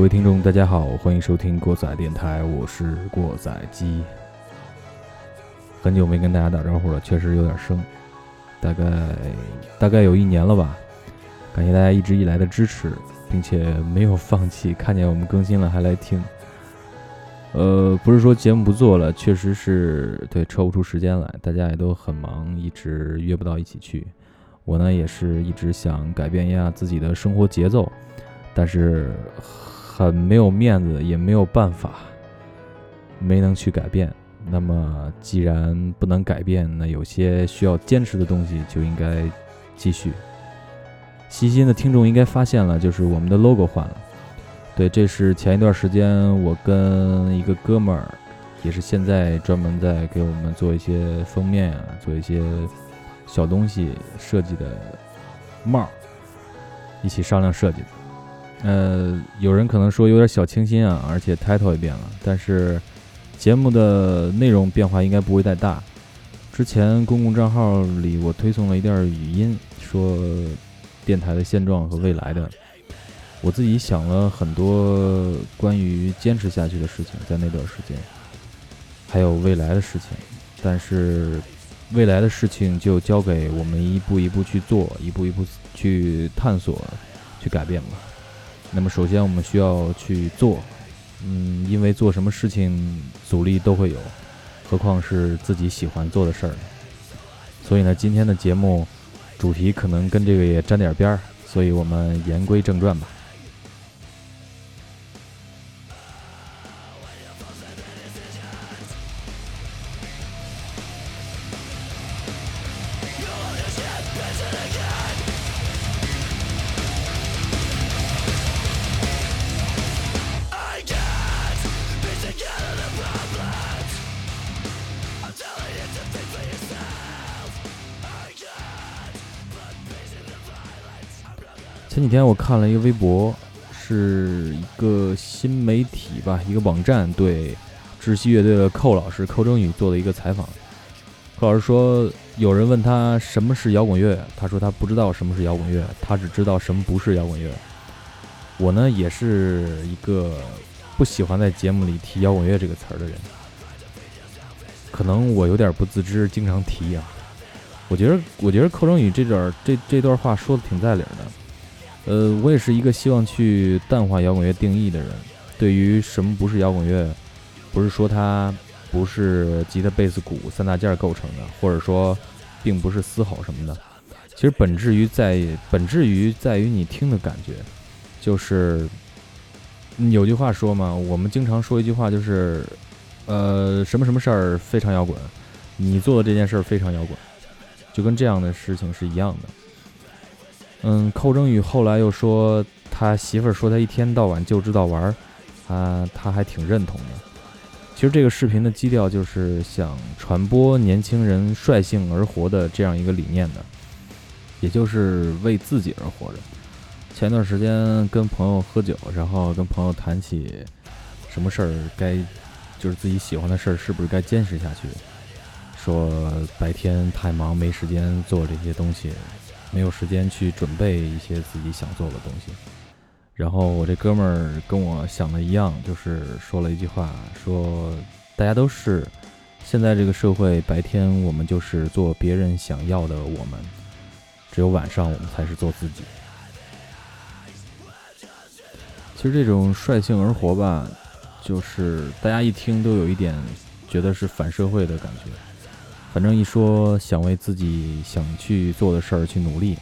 各位听众，大家好，欢迎收听过载电台，我是过载机。很久没跟大家打招呼了，确实有点生，大概大概有一年了吧。感谢大家一直以来的支持，并且没有放弃，看见我们更新了还来听。呃，不是说节目不做了，确实是对抽不出时间来，大家也都很忙，一直约不到一起去。我呢也是一直想改变一下自己的生活节奏，但是很没有面子，也没有办法，没能去改变。那么既然不能改变，那有些需要坚持的东西就应该继续。细心的听众应该发现了，就是我们的 logo 换了。对，这是前一段时间我跟一个哥们儿，也是现在专门在给我们做一些封面啊，做一些小东西设计的帽，一起商量设计的。呃，有人可能说有点小清新啊，而且 title 也变了，但是节目的内容变化应该不会太大。之前公共账号里我推送了一段语音，说电台的现状和未来的。我自己想了很多关于坚持下去的事情，在那段时间，还有未来的事情，但是未来的事情就交给我们一步一步去做，一步一步去探索，去改变吧。那么首先我们需要去做，嗯，因为做什么事情阻力都会有，何况是自己喜欢做的事儿。所以呢，今天的节目主题可能跟这个也沾点边儿，所以我们言归正传吧。天我看了一个微博，是一个新媒体吧，一个网站对窒息乐队的寇老师寇征宇做的一个采访。寇老师说，有人问他什么是摇滚乐，他说他不知道什么是摇滚乐，他只知道什么不是摇滚乐。我呢，也是一个不喜欢在节目里提摇滚乐这个词儿的人，可能我有点不自知，经常提啊。我觉得，我觉得寇征宇这段这这段话说的挺在理的。呃，我也是一个希望去淡化摇滚乐定义的人。对于什么不是摇滚乐，不是说它不是吉他、贝斯、鼓三大件构成的，或者说并不是嘶吼什么的。其实本质于在本质于在于你听的感觉。就是有句话说嘛，我们经常说一句话，就是呃什么什么事儿非常摇滚，你做的这件事儿非常摇滚，就跟这样的事情是一样的。嗯，寇征宇后来又说，他媳妇儿说他一天到晚就知道玩儿，啊，他还挺认同的。其实这个视频的基调就是想传播年轻人率性而活的这样一个理念的，也就是为自己而活着。前段时间跟朋友喝酒，然后跟朋友谈起什么事儿该，就是自己喜欢的事儿是不是该坚持下去，说白天太忙没时间做这些东西。没有时间去准备一些自己想做的东西，然后我这哥们儿跟我想的一样，就是说了一句话，说大家都是现在这个社会，白天我们就是做别人想要的我们，只有晚上我们才是做自己。其实这种率性而活吧，就是大家一听都有一点觉得是反社会的感觉。反正一说想为自己想去做的事儿去努力，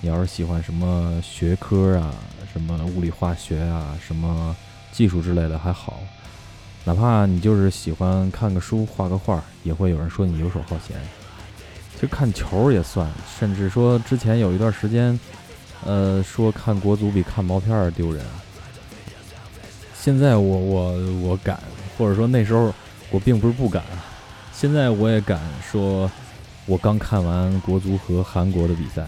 你要是喜欢什么学科啊，什么物理化学啊，什么技术之类的还好，哪怕你就是喜欢看个书、画个画，也会有人说你游手好闲。其实看球也算，甚至说之前有一段时间，呃，说看国足比看毛片儿丢人。现在我我我敢，或者说那时候我并不是不敢。现在我也敢说，我刚看完国足和韩国的比赛，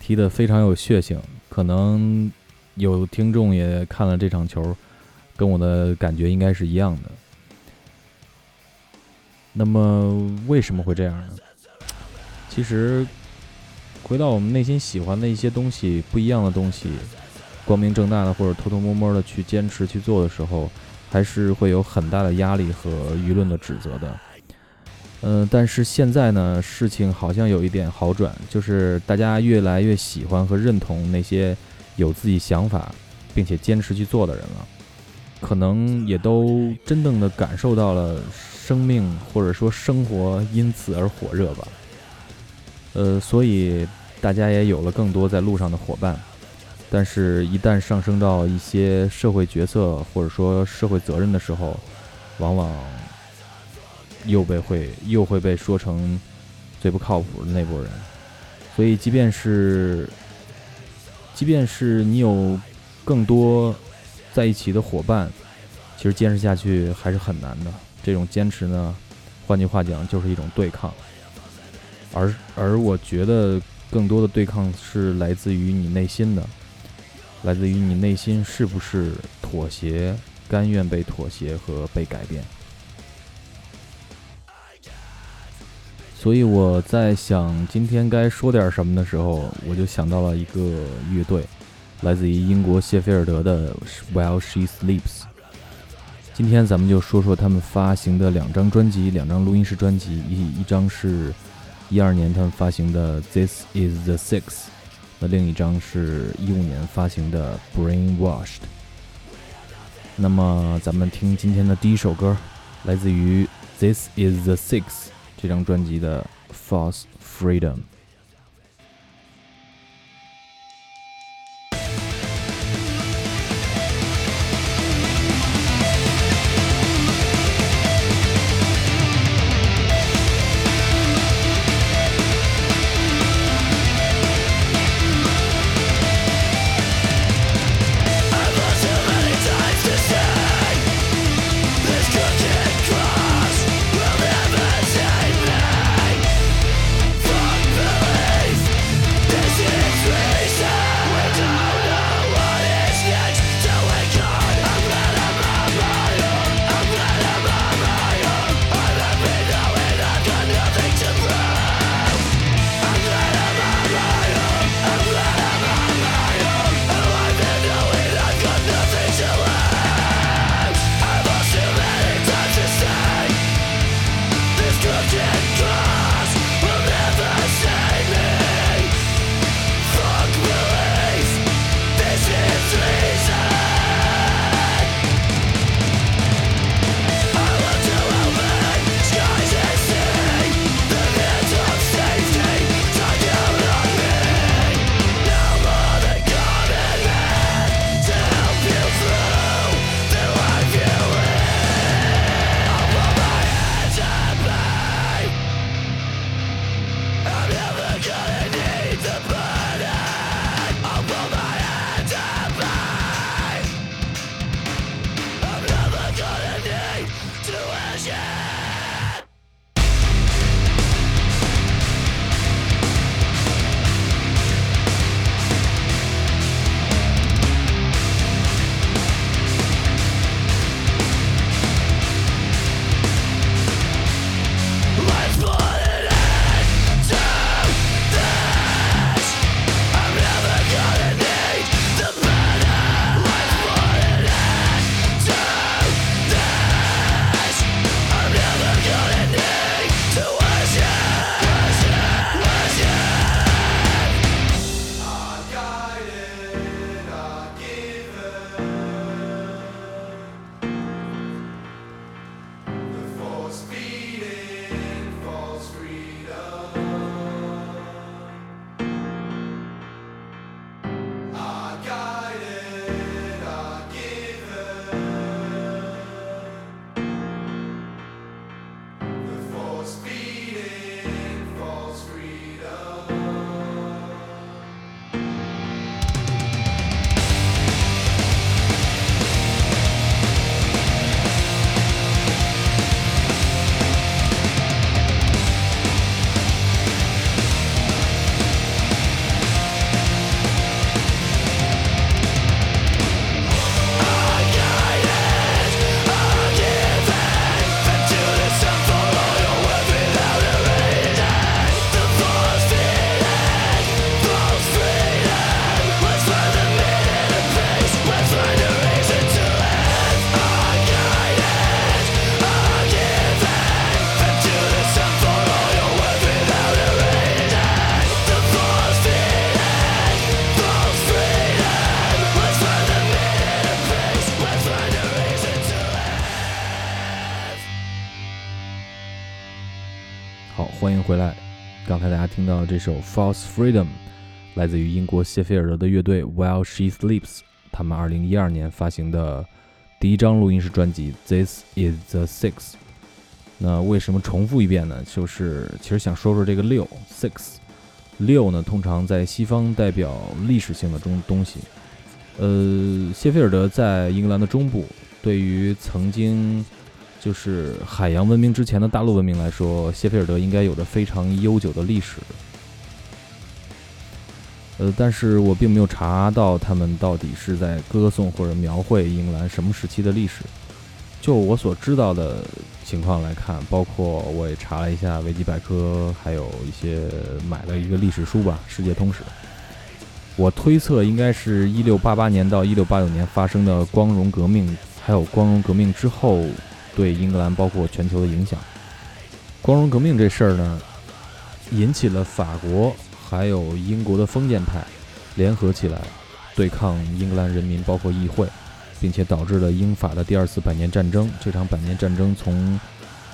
踢得非常有血性。可能有听众也看了这场球，跟我的感觉应该是一样的。那么为什么会这样呢？其实回到我们内心喜欢的一些东西，不一样的东西，光明正大的或者偷偷摸摸的去坚持去做的时候，还是会有很大的压力和舆论的指责的。嗯，但是现在呢，事情好像有一点好转，就是大家越来越喜欢和认同那些有自己想法并且坚持去做的人了，可能也都真正的感受到了生命或者说生活因此而火热吧。呃，所以大家也有了更多在路上的伙伴，但是，一旦上升到一些社会角色或者说社会责任的时候，往往。又被会又会被说成最不靠谱的那波人，所以即便是即便是你有更多在一起的伙伴，其实坚持下去还是很难的。这种坚持呢，换句话讲就是一种对抗，而而我觉得更多的对抗是来自于你内心的，来自于你内心是不是妥协，甘愿被妥协和被改变。所以我在想今天该说点什么的时候，我就想到了一个乐队，来自于英国谢菲尔德的 While She Sleeps。今天咱们就说说他们发行的两张专辑，两张录音室专辑，一一张是一二年他们发行的 This Is the Six，那另一张是一五年发行的 Brainwashed。那么咱们听今天的第一首歌，来自于 This Is the Six。这张专辑的《False Freedom》。 这首《False Freedom》，来自于英国谢菲尔德的乐队 While She Sleeps，他们2012年发行的第一张录音室专辑《This Is the Six》。那为什么重复一遍呢？就是其实想说说这个六 （six）。六呢，通常在西方代表历史性的东东西。呃，谢菲尔德在英格兰的中部，对于曾经。就是海洋文明之前的大陆文明来说，谢菲尔德应该有着非常悠久的历史。呃，但是我并没有查到他们到底是在歌颂或者描绘英格兰什么时期的历史。就我所知道的情况来看，包括我也查了一下维基百科，还有一些买了一个历史书吧，《世界通史》。我推测应该是一六八八年到一六八九年发生的光荣革命，还有光荣革命之后。对英格兰包括全球的影响，光荣革命这事儿呢，引起了法国还有英国的封建派联合起来对抗英格兰人民，包括议会，并且导致了英法的第二次百年战争。这场百年战争从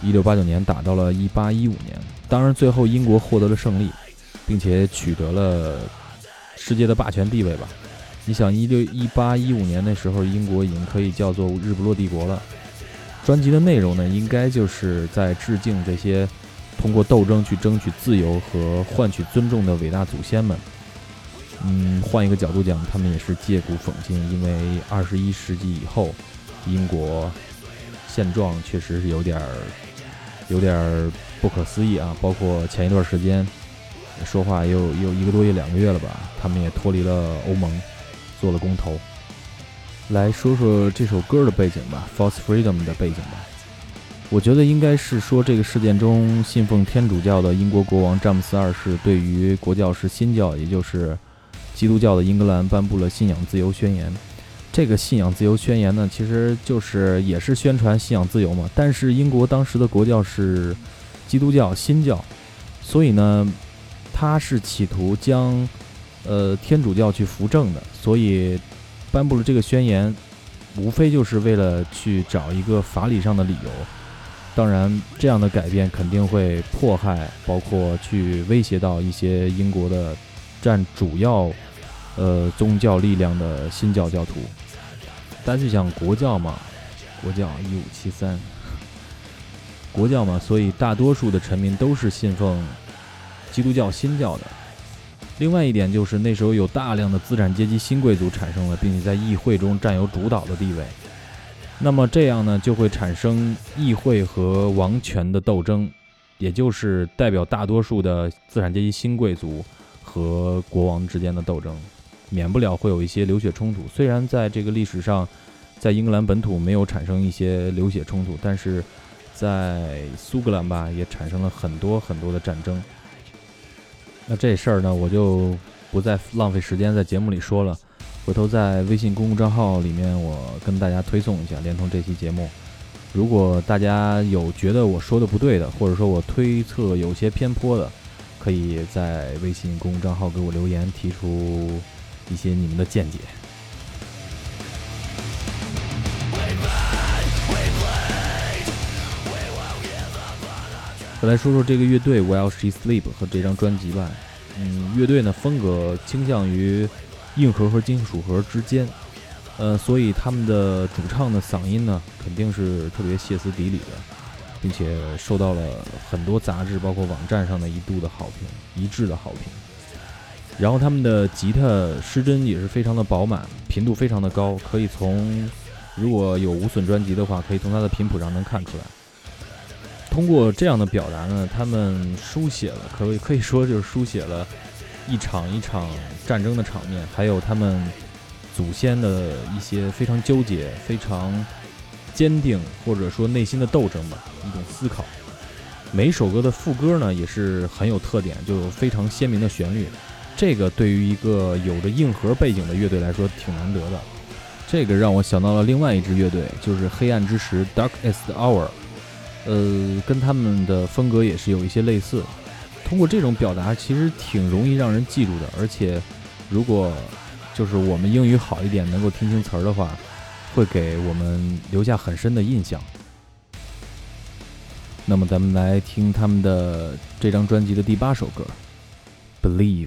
一六八九年打到了一八一五年，当然最后英国获得了胜利，并且取得了世界的霸权地位吧。你想，一六一八一五年那时候，英国已经可以叫做日不落帝国了。专辑的内容呢，应该就是在致敬这些通过斗争去争取自由和换取尊重的伟大祖先们。嗯，换一个角度讲，他们也是借古讽今，因为二十一世纪以后，英国现状确实是有点儿有点儿不可思议啊。包括前一段时间说话又又一个多月、两个月了吧，他们也脱离了欧盟，做了公投。来说说这首歌的背景吧，《False Freedom》的背景吧。我觉得应该是说，这个事件中信奉天主教的英国国王詹姆斯二世对于国教是新教，也就是基督教的英格兰颁布了信仰自由宣言。这个信仰自由宣言呢，其实就是也是宣传信仰自由嘛。但是英国当时的国教是基督教新教，所以呢，他是企图将呃天主教去扶正的，所以。颁布了这个宣言，无非就是为了去找一个法理上的理由。当然，这样的改变肯定会迫害，包括去威胁到一些英国的占主要呃宗教力量的新教教徒。大家去想国教嘛，国教一五七三，国教嘛，所以大多数的臣民都是信奉基督教新教的。另外一点就是，那时候有大量的资产阶级新贵族产生了，并且在议会中占有主导的地位。那么这样呢，就会产生议会和王权的斗争，也就是代表大多数的资产阶级新贵族和国王之间的斗争，免不了会有一些流血冲突。虽然在这个历史上，在英格兰本土没有产生一些流血冲突，但是在苏格兰吧，也产生了很多很多的战争。那这事儿呢，我就不再浪费时间在节目里说了，回头在微信公众账号里面，我跟大家推送一下，连同这期节目。如果大家有觉得我说的不对的，或者说我推测有些偏颇的，可以在微信公众账号给我留言，提出一些你们的见解。再来说说这个乐队 While She Sleep 和这张专辑吧。嗯，乐队呢风格倾向于硬核和金属核之间，呃，所以他们的主唱的嗓音呢肯定是特别歇斯底里的，并且受到了很多杂志包括网站上的一度的好评，一致的好评。然后他们的吉他失真也是非常的饱满，频度非常的高，可以从如果有无损专辑的话，可以从它的频谱上能看出来。通过这样的表达呢，他们书写了，可以可以说就是书写了一场一场战争的场面，还有他们祖先的一些非常纠结、非常坚定，或者说内心的斗争吧，一种思考。每首歌的副歌呢，也是很有特点，就有非常鲜明的旋律。这个对于一个有着硬核背景的乐队来说挺难得的。这个让我想到了另外一支乐队，就是黑暗之时 （Darkest Hour）。呃，跟他们的风格也是有一些类似。通过这种表达，其实挺容易让人记住的。而且，如果就是我们英语好一点，能够听清词儿的话，会给我们留下很深的印象。那么咱们来听他们的这张专辑的第八首歌《Believe》。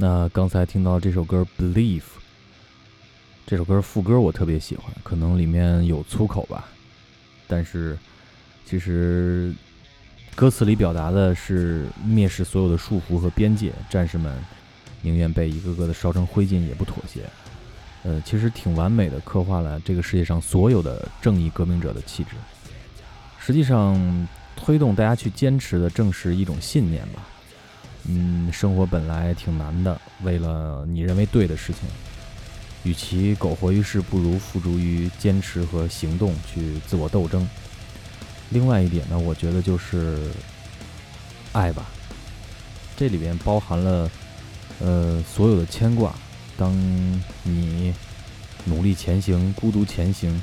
那刚才听到这首歌《Believe》，这首歌副歌我特别喜欢，可能里面有粗口吧，但是其实歌词里表达的是蔑视所有的束缚和边界，战士们宁愿被一个个的烧成灰烬也不妥协。呃，其实挺完美的刻画了这个世界上所有的正义革命者的气质。实际上，推动大家去坚持的正是一种信念吧。嗯，生活本来挺难的，为了你认为对的事情，与其苟活于世，不如付诸于坚持和行动去自我斗争。另外一点呢，我觉得就是爱吧，这里边包含了呃所有的牵挂。当你努力前行、孤独前行，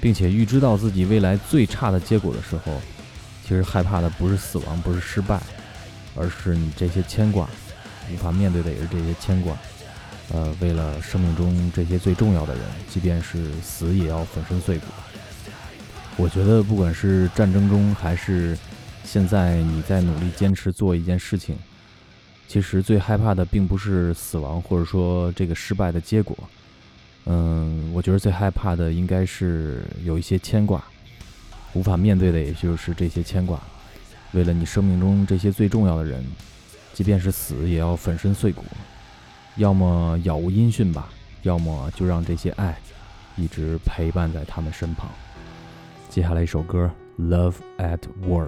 并且预知到自己未来最差的结果的时候，其实害怕的不是死亡，不是失败。而是你这些牵挂，无法面对的也是这些牵挂。呃，为了生命中这些最重要的人，即便是死也要粉身碎骨。我觉得，不管是战争中，还是现在你在努力坚持做一件事情，其实最害怕的并不是死亡，或者说这个失败的结果。嗯，我觉得最害怕的应该是有一些牵挂，无法面对的也就是这些牵挂。为了你生命中这些最重要的人，即便是死也要粉身碎骨。要么杳无音讯吧，要么就让这些爱一直陪伴在他们身旁。接下来一首歌《Love at War》。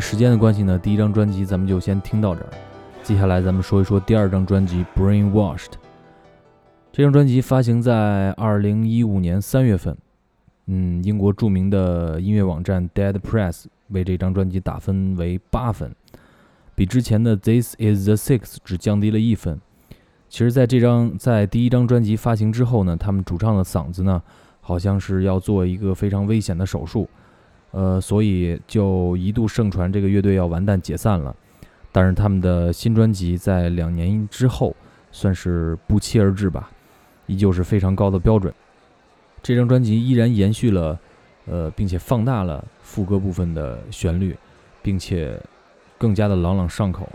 时间的关系呢，第一张专辑咱们就先听到这儿。接下来咱们说一说第二张专辑《Brainwashed》。这张专辑发行在二零一五年三月份。嗯，英国著名的音乐网站 Dead Press 为这张专辑打分为八分，比之前的《This Is the Six》只降低了一分。其实，在这张在第一张专辑发行之后呢，他们主唱的嗓子呢，好像是要做一个非常危险的手术，呃，所以就一度盛传这个乐队要完蛋解散了。但是他们的新专辑在两年之后算是不期而至吧，依旧是非常高的标准。这张专辑依然延续了，呃，并且放大了副歌部分的旋律，并且更加的朗朗上口。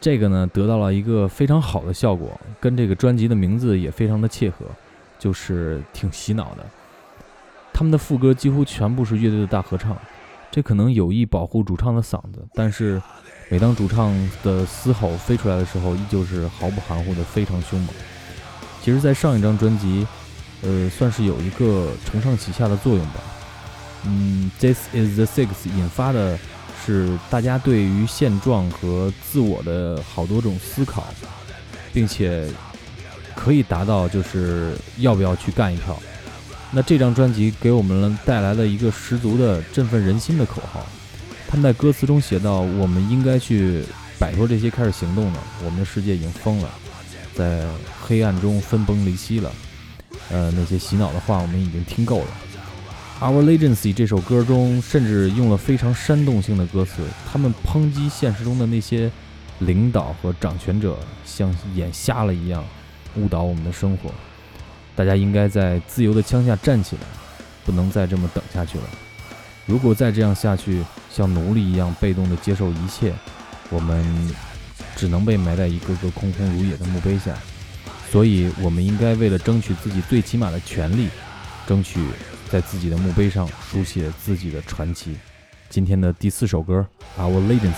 这个呢，得到了一个非常好的效果，跟这个专辑的名字也非常的切合，就是挺洗脑的。他们的副歌几乎全部是乐队的大合唱，这可能有意保护主唱的嗓子，但是每当主唱的嘶吼飞出来的时候，依旧是毫不含糊的非常凶猛。其实，在上一张专辑，呃，算是有一个承上启下的作用吧。嗯，This is the six 引发的。是大家对于现状和自我的好多种思考，并且可以达到就是要不要去干一票。那这张专辑给我们带来了一个十足的振奋人心的口号。他们在歌词中写道：“我们应该去摆脱这些，开始行动了。我们的世界已经疯了，在黑暗中分崩离析了。呃，那些洗脑的话我们已经听够了。” Our Legacy 这首歌中，甚至用了非常煽动性的歌词。他们抨击现实中的那些领导和掌权者，像眼瞎了一样误导我们的生活。大家应该在自由的枪下站起来，不能再这么等下去了。如果再这样下去，像奴隶一样被动地接受一切，我们只能被埋在一个个空空如也的墓碑下。所以，我们应该为了争取自己最起码的权利，争取。在自己的墓碑上书写自己的传奇。今天的第四首歌《Our Legacy》。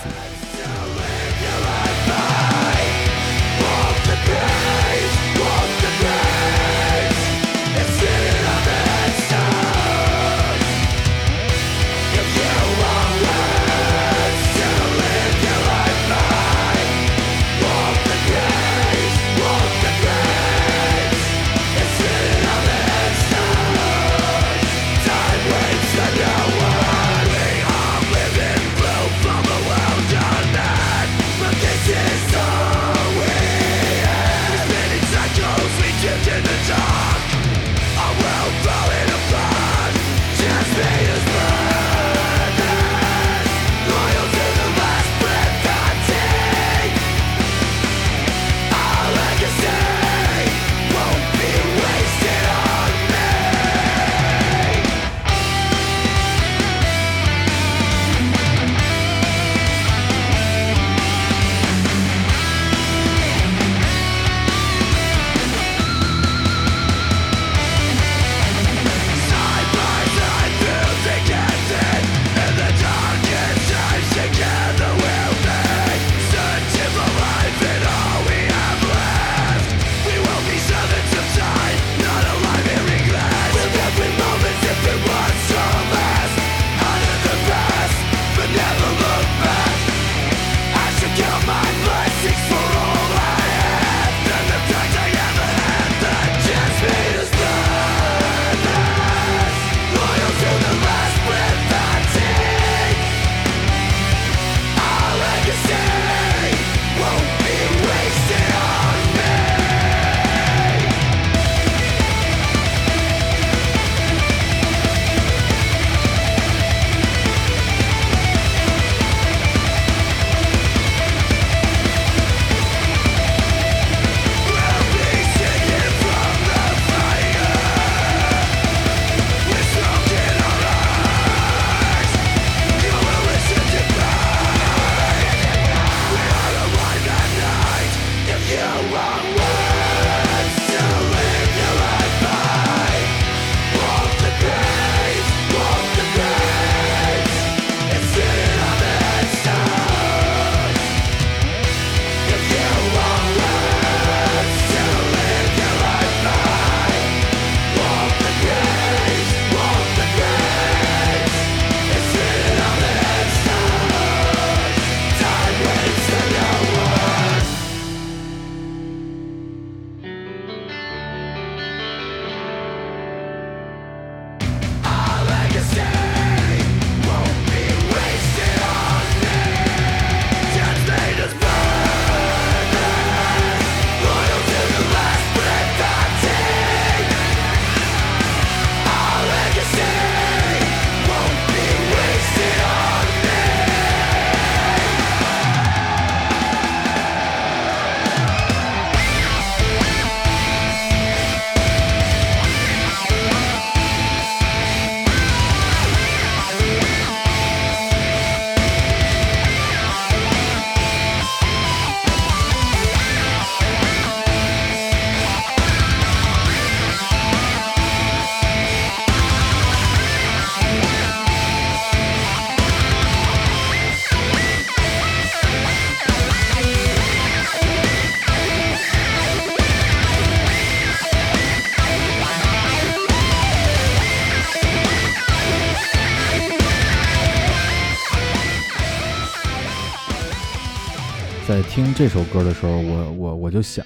这首歌的时候，我我我就想，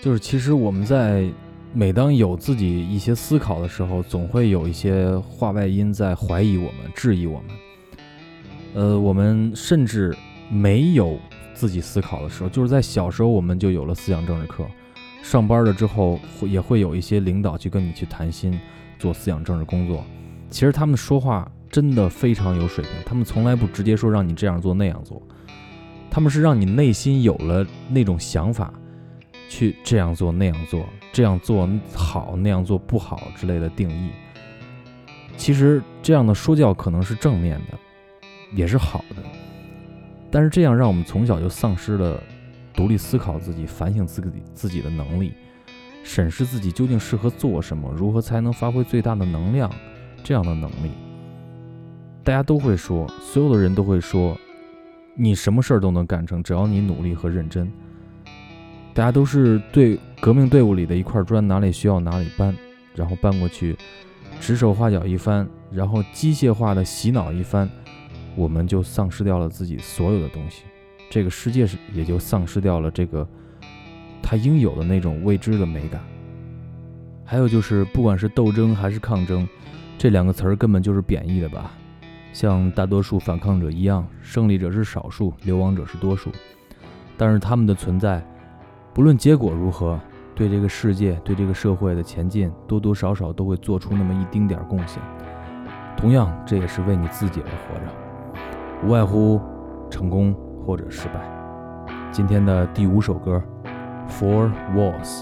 就是其实我们在每当有自己一些思考的时候，总会有一些话外音在怀疑我们、质疑我们。呃，我们甚至没有自己思考的时候，就是在小时候我们就有了思想政治课，上班了之后也会有一些领导去跟你去谈心，做思想政治工作。其实他们说话真的非常有水平，他们从来不直接说让你这样做那样做。他们是让你内心有了那种想法，去这样做那样做，这样做好那样做不好之类的定义。其实这样的说教可能是正面的，也是好的，但是这样让我们从小就丧失了独立思考自己、反省自己自己的能力，审视自己究竟适合做什么，如何才能发挥最大的能量，这样的能力。大家都会说，所有的人都会说。你什么事儿都能干成，只要你努力和认真。大家都是对革命队伍里的一块砖，哪里需要哪里搬，然后搬过去，指手画脚一番，然后机械化的洗脑一番，我们就丧失掉了自己所有的东西，这个世界是也就丧失掉了这个它应有的那种未知的美感。还有就是，不管是斗争还是抗争，这两个词儿根本就是贬义的吧。像大多数反抗者一样，胜利者是少数，流亡者是多数。但是他们的存在，不论结果如何，对这个世界、对这个社会的前进，多多少少都会做出那么一丁点贡献。同样，这也是为你自己而活着，无外乎成功或者失败。今天的第五首歌，《Four Walls》。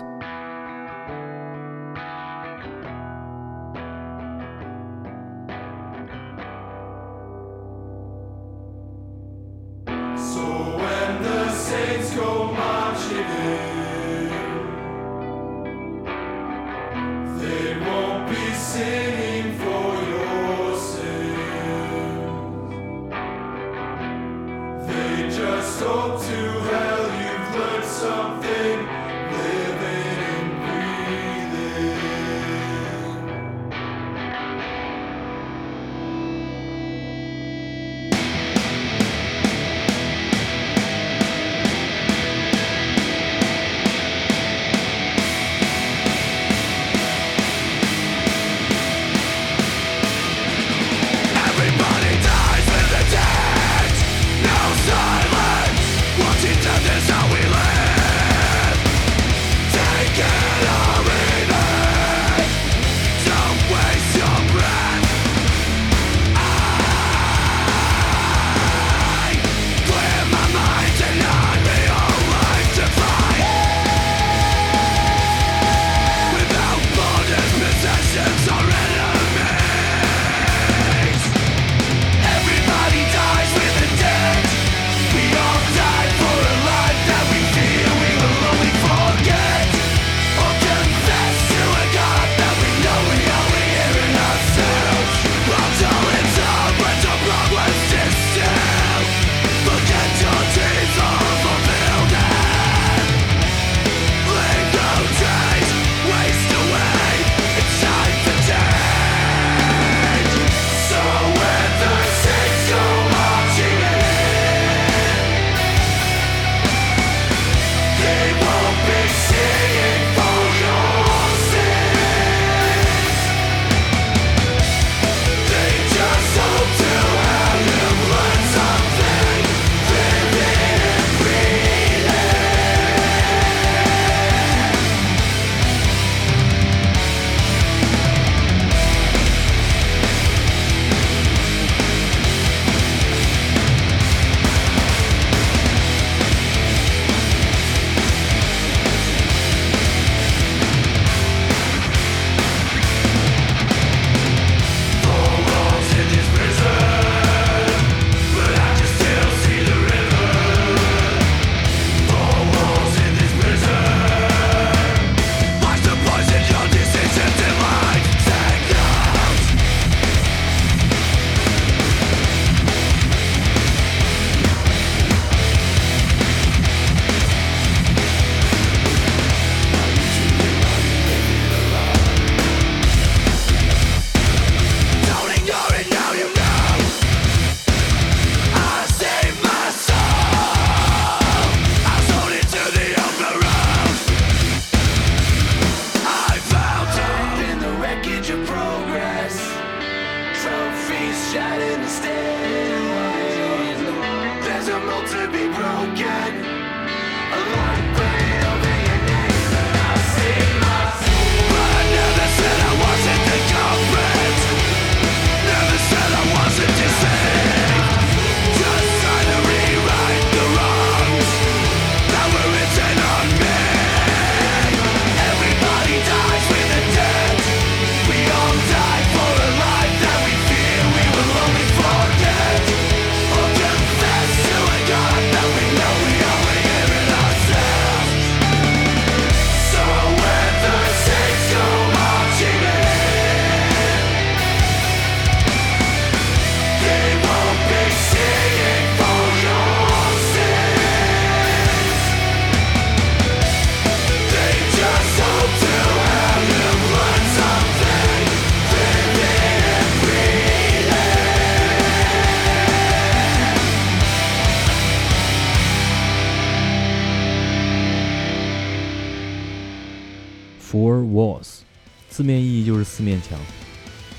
墙，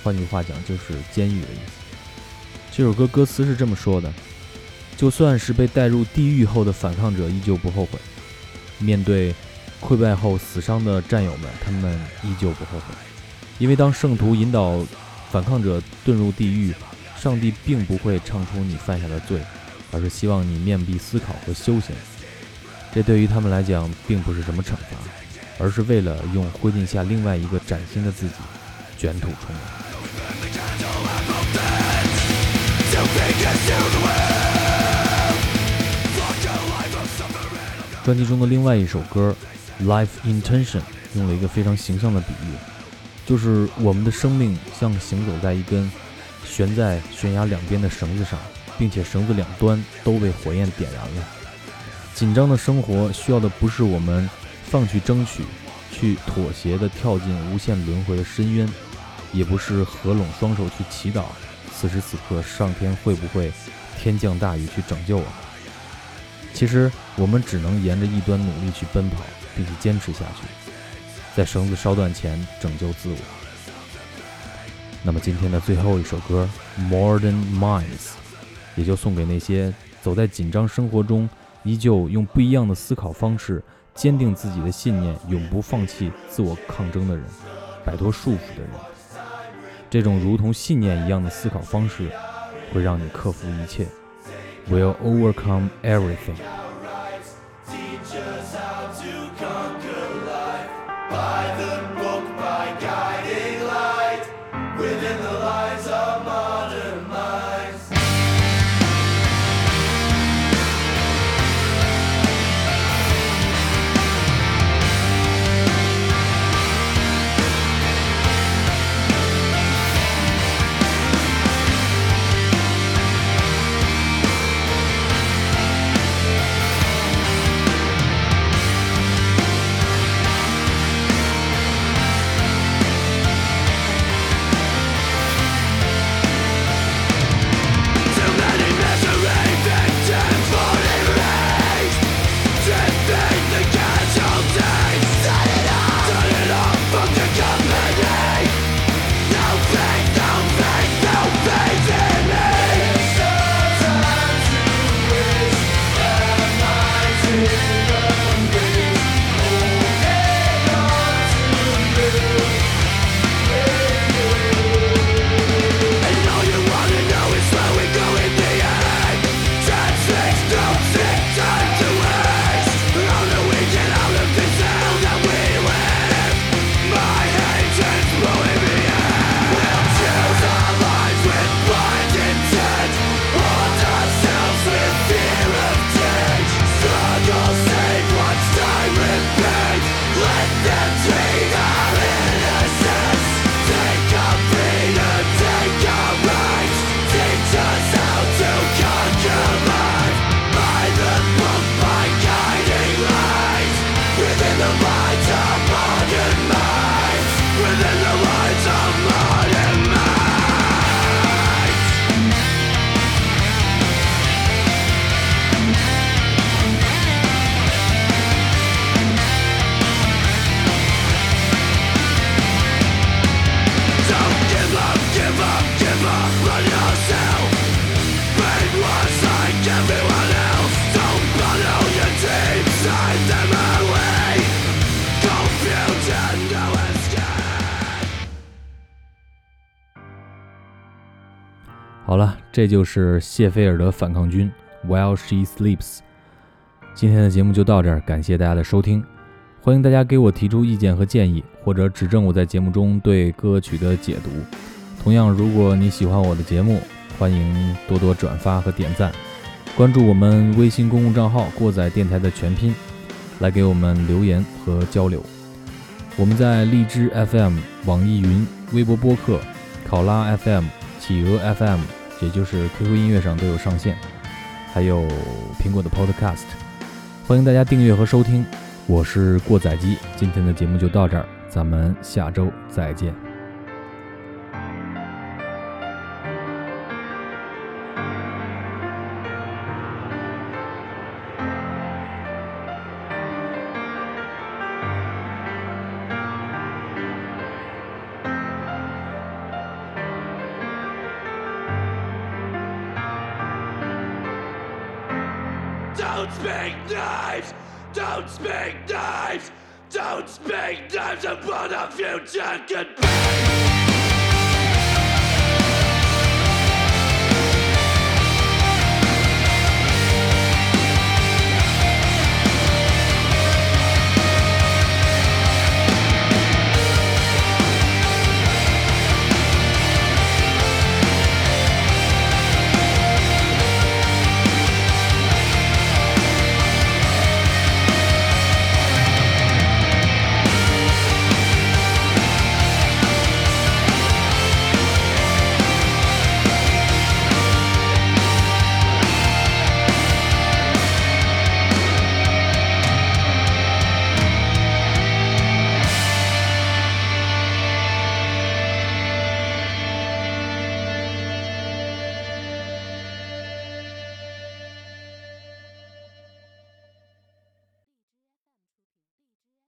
换句话讲就是监狱的意思。这首歌歌词是这么说的：就算是被带入地狱后的反抗者，依旧不后悔；面对溃败后死伤的战友们，他们依旧不后悔。因为当圣徒引导反抗者遁入地狱，上帝并不会唱出你犯下的罪，而是希望你面壁思考和修行。这对于他们来讲，并不是什么惩罚。而是为了用灰烬下另外一个崭新的自己卷土重来。专辑中的另外一首歌《Life Intention》用了一个非常形象的比喻，就是我们的生命像行走在一根悬在悬崖两边的绳子上，并且绳子两端都被火焰点燃了。紧张的生活需要的不是我们。放弃争取，去妥协的跳进无限轮回的深渊，也不是合拢双手去祈祷，此时此刻上天会不会天降大雨去拯救我？其实我们只能沿着一端努力去奔跑，并且坚持下去，在绳子烧断前拯救自我。那么今天的最后一首歌《Modern Minds》，也就送给那些走在紧张生活中，依旧用不一样的思考方式。坚定自己的信念，永不放弃自我抗争的人，摆脱束缚的人，这种如同信念一样的思考方式，会让你克服一切，will overcome everything。By the 这就是谢菲尔的反抗军，While She Sleeps。今天的节目就到这儿，感谢大家的收听，欢迎大家给我提出意见和建议，或者指正我在节目中对歌曲的解读。同样，如果你喜欢我的节目，欢迎多多转发和点赞，关注我们微信公共账号“过载电台”的全拼，来给我们留言和交流。我们在荔枝 FM、网易云、微博播客、考拉 FM。企鹅 FM，也就是 QQ 音乐上都有上线，还有苹果的 Podcast，欢迎大家订阅和收听。我是过载机，今天的节目就到这儿，咱们下周再见。Don't speak knives! Don't speak knives! Don't speak knives upon our future goodbye!